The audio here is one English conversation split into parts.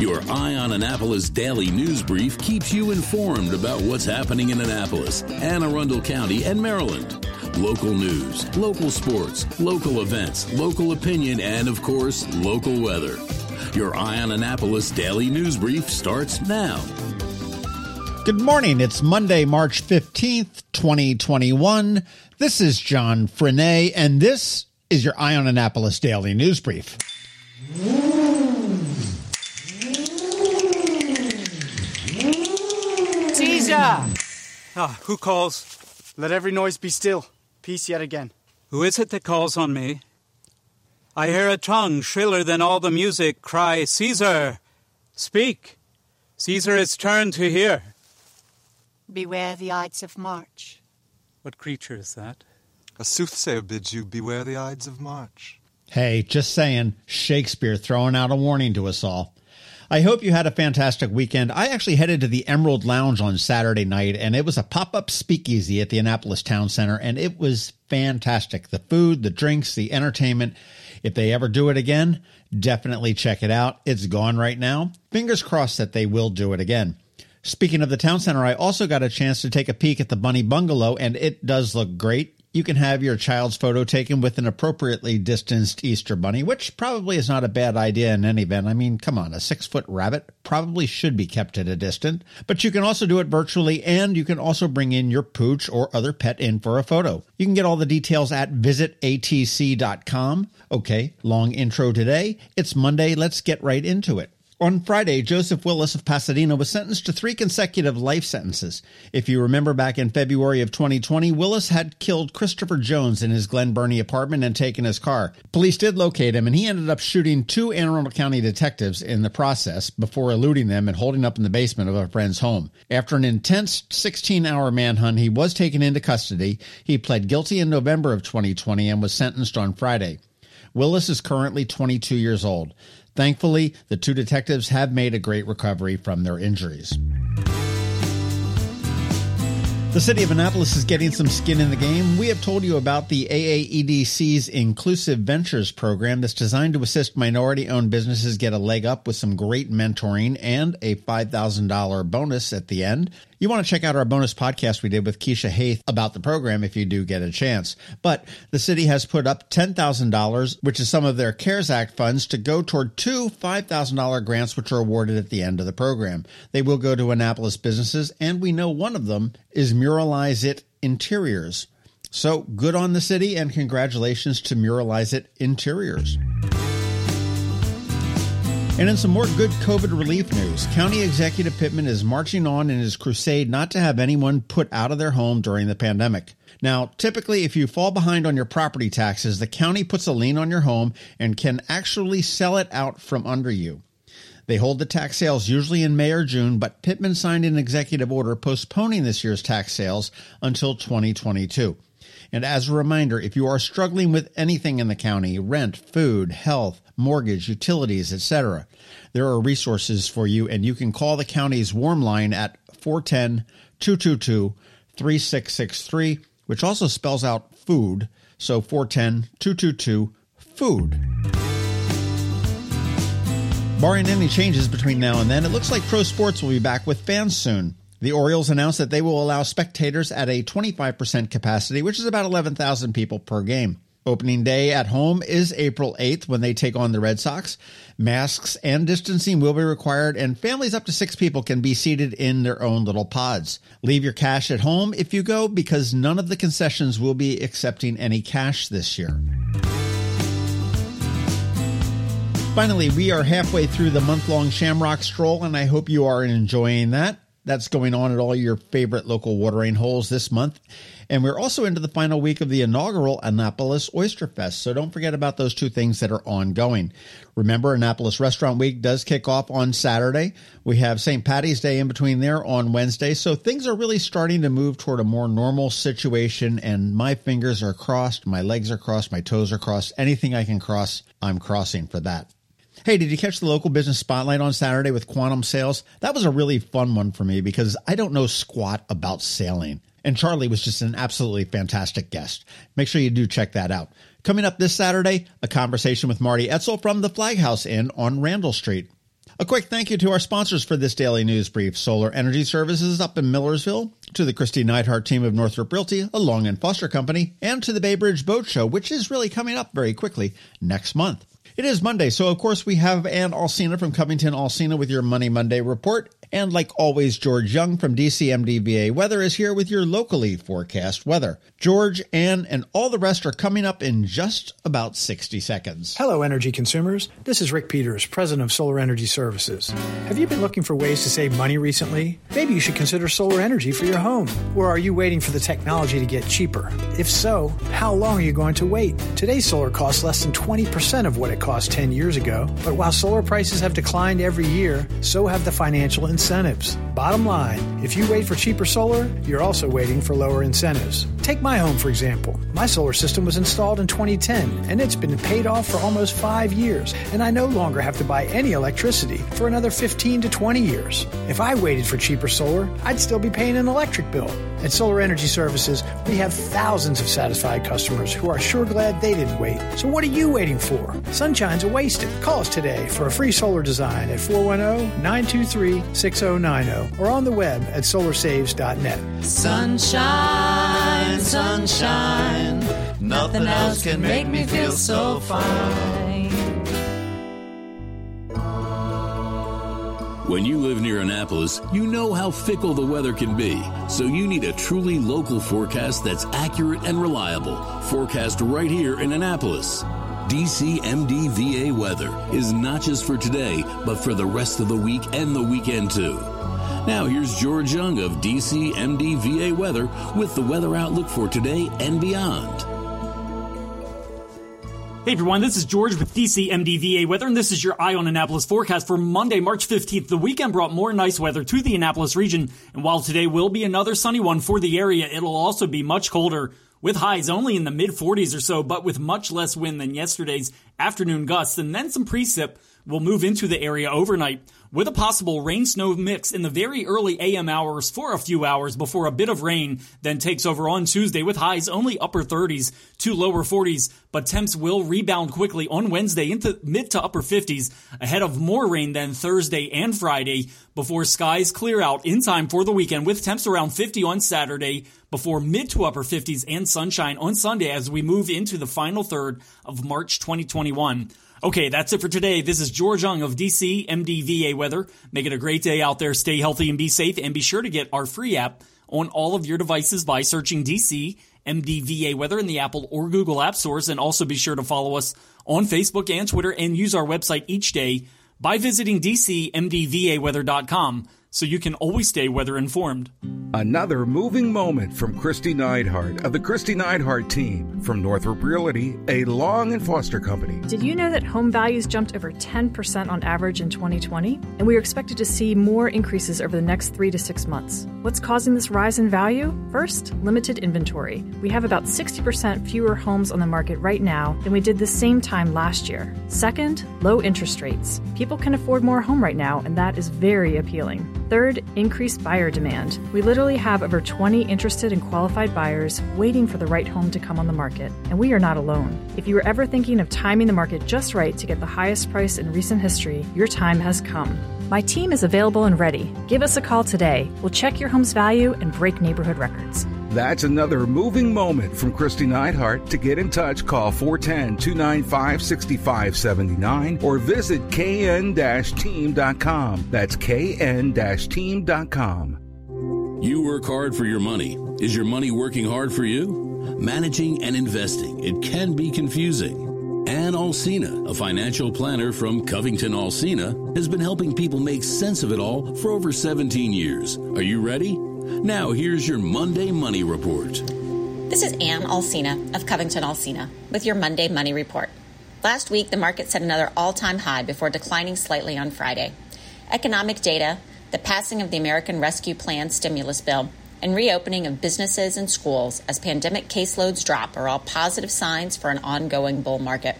Your Eye on Annapolis daily news brief keeps you informed about what's happening in Annapolis, Anne Arundel County, and Maryland. Local news, local sports, local events, local opinion, and of course, local weather. Your Eye on Annapolis daily news brief starts now. Good morning. It's Monday, March 15th, 2021. This is John Frenaye, and this is your Eye on Annapolis daily news brief. Caesar! Ah, who calls? Let every noise be still. Peace yet again. Who is it that calls on me? I hear a tongue shriller than all the music cry, Caesar! Speak! Caesar is turned to hear. Beware the Ides of March. What creature is that? A soothsayer bids you beware the Ides of March. Hey, just saying, Shakespeare throwing out a warning to us all. I hope you had a fantastic weekend. I actually headed to the Emerald Lounge on Saturday night, and it was a pop up speakeasy at the Annapolis Town Center, and it was fantastic. The food, the drinks, the entertainment. If they ever do it again, definitely check it out. It's gone right now. Fingers crossed that they will do it again. Speaking of the town center, I also got a chance to take a peek at the Bunny Bungalow, and it does look great you can have your child's photo taken with an appropriately distanced Easter bunny, which probably is not a bad idea in any event. I mean, come on, a six foot rabbit probably should be kept at a distance. But you can also do it virtually, and you can also bring in your pooch or other pet in for a photo. You can get all the details at visitatc.com. Okay, long intro today. It's Monday. Let's get right into it. On Friday, Joseph Willis of Pasadena was sentenced to three consecutive life sentences. If you remember back in February of 2020, Willis had killed Christopher Jones in his Glen Burnie apartment and taken his car. Police did locate him, and he ended up shooting two Anne Arundel County detectives in the process before eluding them and holding up in the basement of a friend's home. After an intense 16 hour manhunt, he was taken into custody. He pled guilty in November of 2020 and was sentenced on Friday. Willis is currently 22 years old. Thankfully, the two detectives have made a great recovery from their injuries. The city of Annapolis is getting some skin in the game. We have told you about the AAEDC's Inclusive Ventures program that's designed to assist minority owned businesses get a leg up with some great mentoring and a $5,000 bonus at the end. You want to check out our bonus podcast we did with Keisha Haith about the program if you do get a chance. But the city has put up $10,000, which is some of their CARES Act funds, to go toward two $5,000 grants which are awarded at the end of the program. They will go to Annapolis businesses, and we know one of them is Muralize It Interiors. So good on the city, and congratulations to Muralize It Interiors. And in some more good COVID relief news, County Executive Pittman is marching on in his crusade not to have anyone put out of their home during the pandemic. Now, typically, if you fall behind on your property taxes, the county puts a lien on your home and can actually sell it out from under you. They hold the tax sales usually in May or June, but Pittman signed an executive order postponing this year's tax sales until 2022. And as a reminder, if you are struggling with anything in the county, rent, food, health, mortgage, utilities, etc., there are resources for you and you can call the county's warm line at 410 222 3663, which also spells out food. So 410 222 food. Barring any changes between now and then, it looks like pro sports will be back with fans soon. The Orioles announced that they will allow spectators at a 25% capacity, which is about 11,000 people per game. Opening day at home is April 8th when they take on the Red Sox. Masks and distancing will be required, and families up to six people can be seated in their own little pods. Leave your cash at home if you go because none of the concessions will be accepting any cash this year. Finally, we are halfway through the month long Shamrock Stroll, and I hope you are enjoying that. That's going on at all your favorite local watering holes this month. And we're also into the final week of the inaugural Annapolis Oyster Fest. So don't forget about those two things that are ongoing. Remember, Annapolis Restaurant Week does kick off on Saturday. We have St. Patty's Day in between there on Wednesday. So things are really starting to move toward a more normal situation. And my fingers are crossed, my legs are crossed, my toes are crossed. Anything I can cross, I'm crossing for that. Hey, did you catch the local business spotlight on Saturday with Quantum Sails? That was a really fun one for me because I don't know squat about sailing. And Charlie was just an absolutely fantastic guest. Make sure you do check that out. Coming up this Saturday, a conversation with Marty Etzel from the Flag House Inn on Randall Street. A quick thank you to our sponsors for this daily news brief Solar Energy Services up in Millersville, to the Kristi Neidhardt team of Northrop Realty, a Long and Foster company, and to the Bay Bridge Boat Show, which is really coming up very quickly next month. It is Monday, so of course we have Ann Alsina from Covington Alsina with your Money Monday report. And like always, George Young from DCMDVA Weather is here with your locally forecast weather. George, Ann, and all the rest are coming up in just about 60 seconds. Hello, energy consumers. This is Rick Peters, president of Solar Energy Services. Have you been looking for ways to save money recently? Maybe you should consider solar energy for your home. Or are you waiting for the technology to get cheaper? If so, how long are you going to wait? Today's solar costs less than 20% of what it cost 10 years ago. But while solar prices have declined every year, so have the financial incentives. Bottom line, if you wait for cheaper solar, you're also waiting for lower incentives. Take my home, for example. My solar system was installed in 2010, and it's been paid off for almost five years, and I no longer have to buy any electricity for another 15 to 20 years. If I waited for cheaper solar, I'd still be paying an electric bill. At Solar Energy Services, we have thousands of satisfied customers who are sure glad they didn't wait. So what are you waiting for? Sunshine's a wasted. Call us today for a free solar design at 410 923 6090 or on the web at solarsaves.net. Sunshine, sunshine, nothing else can make me feel so fine. When you live near Annapolis, you know how fickle the weather can be. So you need a truly local forecast that's accurate and reliable. Forecast right here in Annapolis. DCMDVA weather is not just for today, but for the rest of the week and the weekend too. Now here's George Young of DCMDVA weather with the weather outlook for today and beyond. Hey everyone, this is George with DC MDVA Weather, and this is your Eye on Annapolis forecast for Monday, March 15th. The weekend brought more nice weather to the Annapolis region, and while today will be another sunny one for the area, it'll also be much colder, with highs only in the mid 40s or so, but with much less wind than yesterday's afternoon gusts, and then some precip will move into the area overnight with a possible rain snow mix in the very early AM hours for a few hours before a bit of rain then takes over on Tuesday with highs only upper 30s to lower 40s, but temps will rebound quickly on Wednesday into mid to upper 50s ahead of more rain than Thursday and Friday before skies clear out in time for the weekend with temps around 50 on Saturday before mid to upper 50s and sunshine on Sunday as we move into the final third of March 2021. Okay, that's it for today. This is George Young of DC MDVA Weather. Make it a great day out there. Stay healthy and be safe. And be sure to get our free app on all of your devices by searching DC MDVA Weather in the Apple or Google App Stores. And also be sure to follow us on Facebook and Twitter and use our website each day by visiting DCMDVAweather.com so you can always stay weather informed. Another moving moment from Kristi Neidhardt of the Kristi Neidhardt team from Northrop Realty, a Long and Foster company. Did you know that home values jumped over 10% on average in 2020? And we are expected to see more increases over the next three to six months. What's causing this rise in value? First, limited inventory. We have about 60% fewer homes on the market right now than we did the same time last year. Second, low interest rates. People can afford more home right now, and that is very appealing. Third, increased buyer demand. We literally have over 20 interested and qualified buyers waiting for the right home to come on the market, and we are not alone. If you were ever thinking of timing the market just right to get the highest price in recent history, your time has come. My team is available and ready. Give us a call today. We'll check your home's value and break neighborhood records. That's another moving moment from Kristi Neidhardt. To get in touch, call 410 295 6579 or visit kn team.com. That's kn team.com. You work hard for your money. Is your money working hard for you? Managing and investing, it can be confusing. Ann Alsina, a financial planner from Covington Alsina, has been helping people make sense of it all for over 17 years. Are you ready? Now, here's your Monday Money Report. This is Ann Alsina of Covington Alsina with your Monday Money Report. Last week, the market set another all time high before declining slightly on Friday. Economic data, the passing of the American Rescue Plan stimulus bill, and reopening of businesses and schools as pandemic caseloads drop are all positive signs for an ongoing bull market.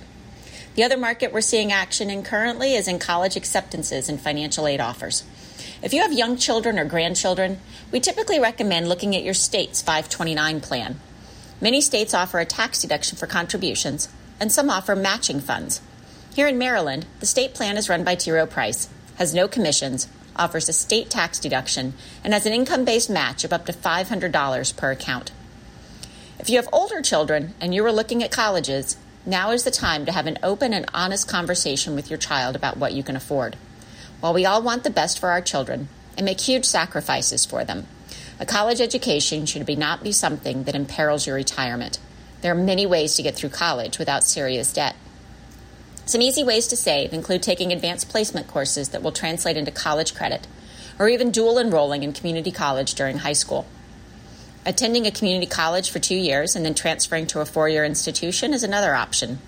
The other market we're seeing action in currently is in college acceptances and financial aid offers. If you have young children or grandchildren, we typically recommend looking at your state's 529 plan. Many states offer a tax deduction for contributions, and some offer matching funds. Here in Maryland, the state plan is run by T. Rowe Price, has no commissions, offers a state tax deduction, and has an income based match of up to $500 per account. If you have older children and you are looking at colleges, now is the time to have an open and honest conversation with your child about what you can afford. While we all want the best for our children and make huge sacrifices for them, a college education should be not be something that imperils your retirement. There are many ways to get through college without serious debt. Some easy ways to save include taking advanced placement courses that will translate into college credit, or even dual enrolling in community college during high school. Attending a community college for two years and then transferring to a four year institution is another option.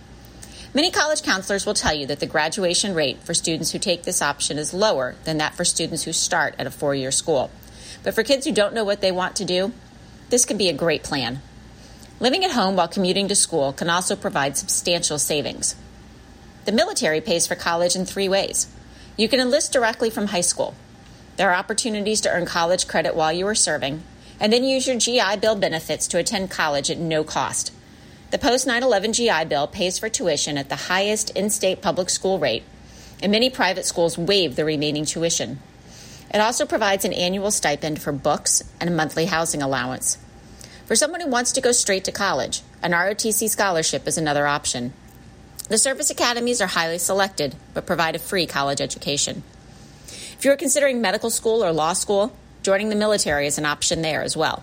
Many college counselors will tell you that the graduation rate for students who take this option is lower than that for students who start at a four year school. But for kids who don't know what they want to do, this can be a great plan. Living at home while commuting to school can also provide substantial savings. The military pays for college in three ways. You can enlist directly from high school. There are opportunities to earn college credit while you are serving, and then use your GI Bill benefits to attend college at no cost. The post 9 11 GI Bill pays for tuition at the highest in state public school rate, and many private schools waive the remaining tuition. It also provides an annual stipend for books and a monthly housing allowance. For someone who wants to go straight to college, an ROTC scholarship is another option. The service academies are highly selected, but provide a free college education. If you are considering medical school or law school, joining the military is an option there as well.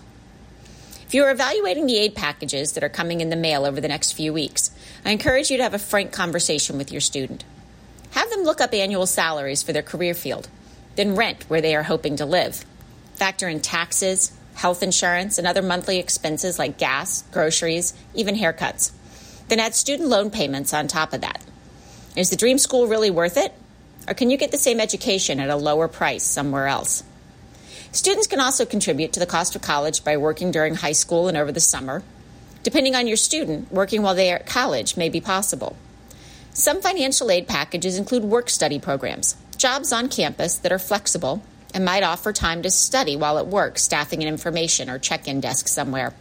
If you are evaluating the aid packages that are coming in the mail over the next few weeks, I encourage you to have a frank conversation with your student. Have them look up annual salaries for their career field, then rent where they are hoping to live. Factor in taxes, health insurance, and other monthly expenses like gas, groceries, even haircuts. Then add student loan payments on top of that. Is the dream school really worth it? Or can you get the same education at a lower price somewhere else? Students can also contribute to the cost of college by working during high school and over the summer. Depending on your student, working while they are at college may be possible. Some financial aid packages include work study programs, jobs on campus that are flexible and might offer time to study while at work, staffing an information or check in desk somewhere.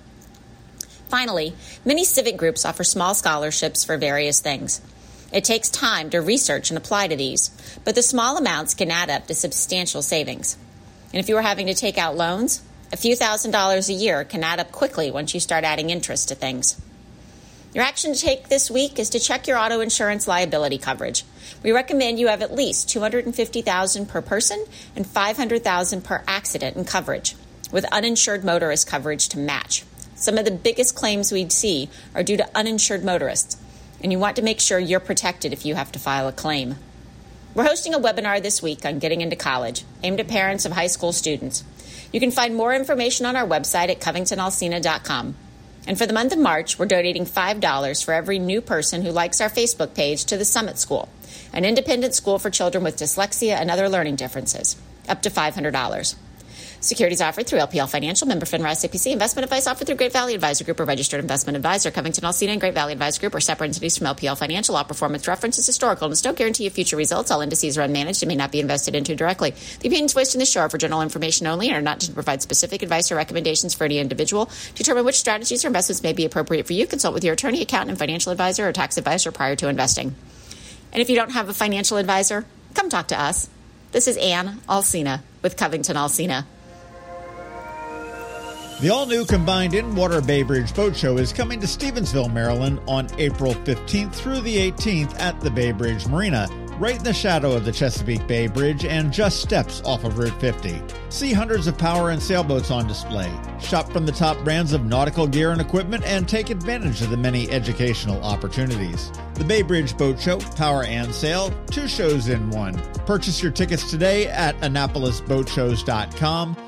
Finally, many civic groups offer small scholarships for various things. It takes time to research and apply to these, but the small amounts can add up to substantial savings. And if you are having to take out loans, a few thousand dollars a year can add up quickly once you start adding interest to things. Your action to take this week is to check your auto insurance liability coverage. We recommend you have at least 250,000 per person and 500,000 per accident in coverage, with uninsured motorist coverage to match. Some of the biggest claims we'd see are due to uninsured motorists, and you want to make sure you're protected if you have to file a claim. We're hosting a webinar this week on getting into college, aimed at parents of high school students. You can find more information on our website at covingtonalsina.com. And for the month of March, we're donating $5 for every new person who likes our Facebook page to the Summit School, an independent school for children with dyslexia and other learning differences, up to $500. Securities offered through LPL Financial, member FINRA SIPC. Investment advice offered through Great Valley Advisor Group, a registered investment advisor. Covington Alsina and Great Valley Advisor Group are separate entities from LPL Financial. All performance references historical and don't guarantee future results. All indices are unmanaged and may not be invested into directly. The opinions voiced in this show are for general information only and are not to provide specific advice or recommendations for any individual. Determine which strategies or investments may be appropriate for you, consult with your attorney, accountant, and financial advisor or tax advisor prior to investing. And if you don't have a financial advisor, come talk to us. This is Ann Alsina with Covington Alsina. The all new combined in water Bay Bridge Boat Show is coming to Stevensville, Maryland on April 15th through the 18th at the Bay Bridge Marina, right in the shadow of the Chesapeake Bay Bridge and just steps off of Route 50. See hundreds of power and sailboats on display. Shop from the top brands of nautical gear and equipment and take advantage of the many educational opportunities. The Bay Bridge Boat Show, Power and Sail, two shows in one. Purchase your tickets today at AnnapolisBoatShows.com.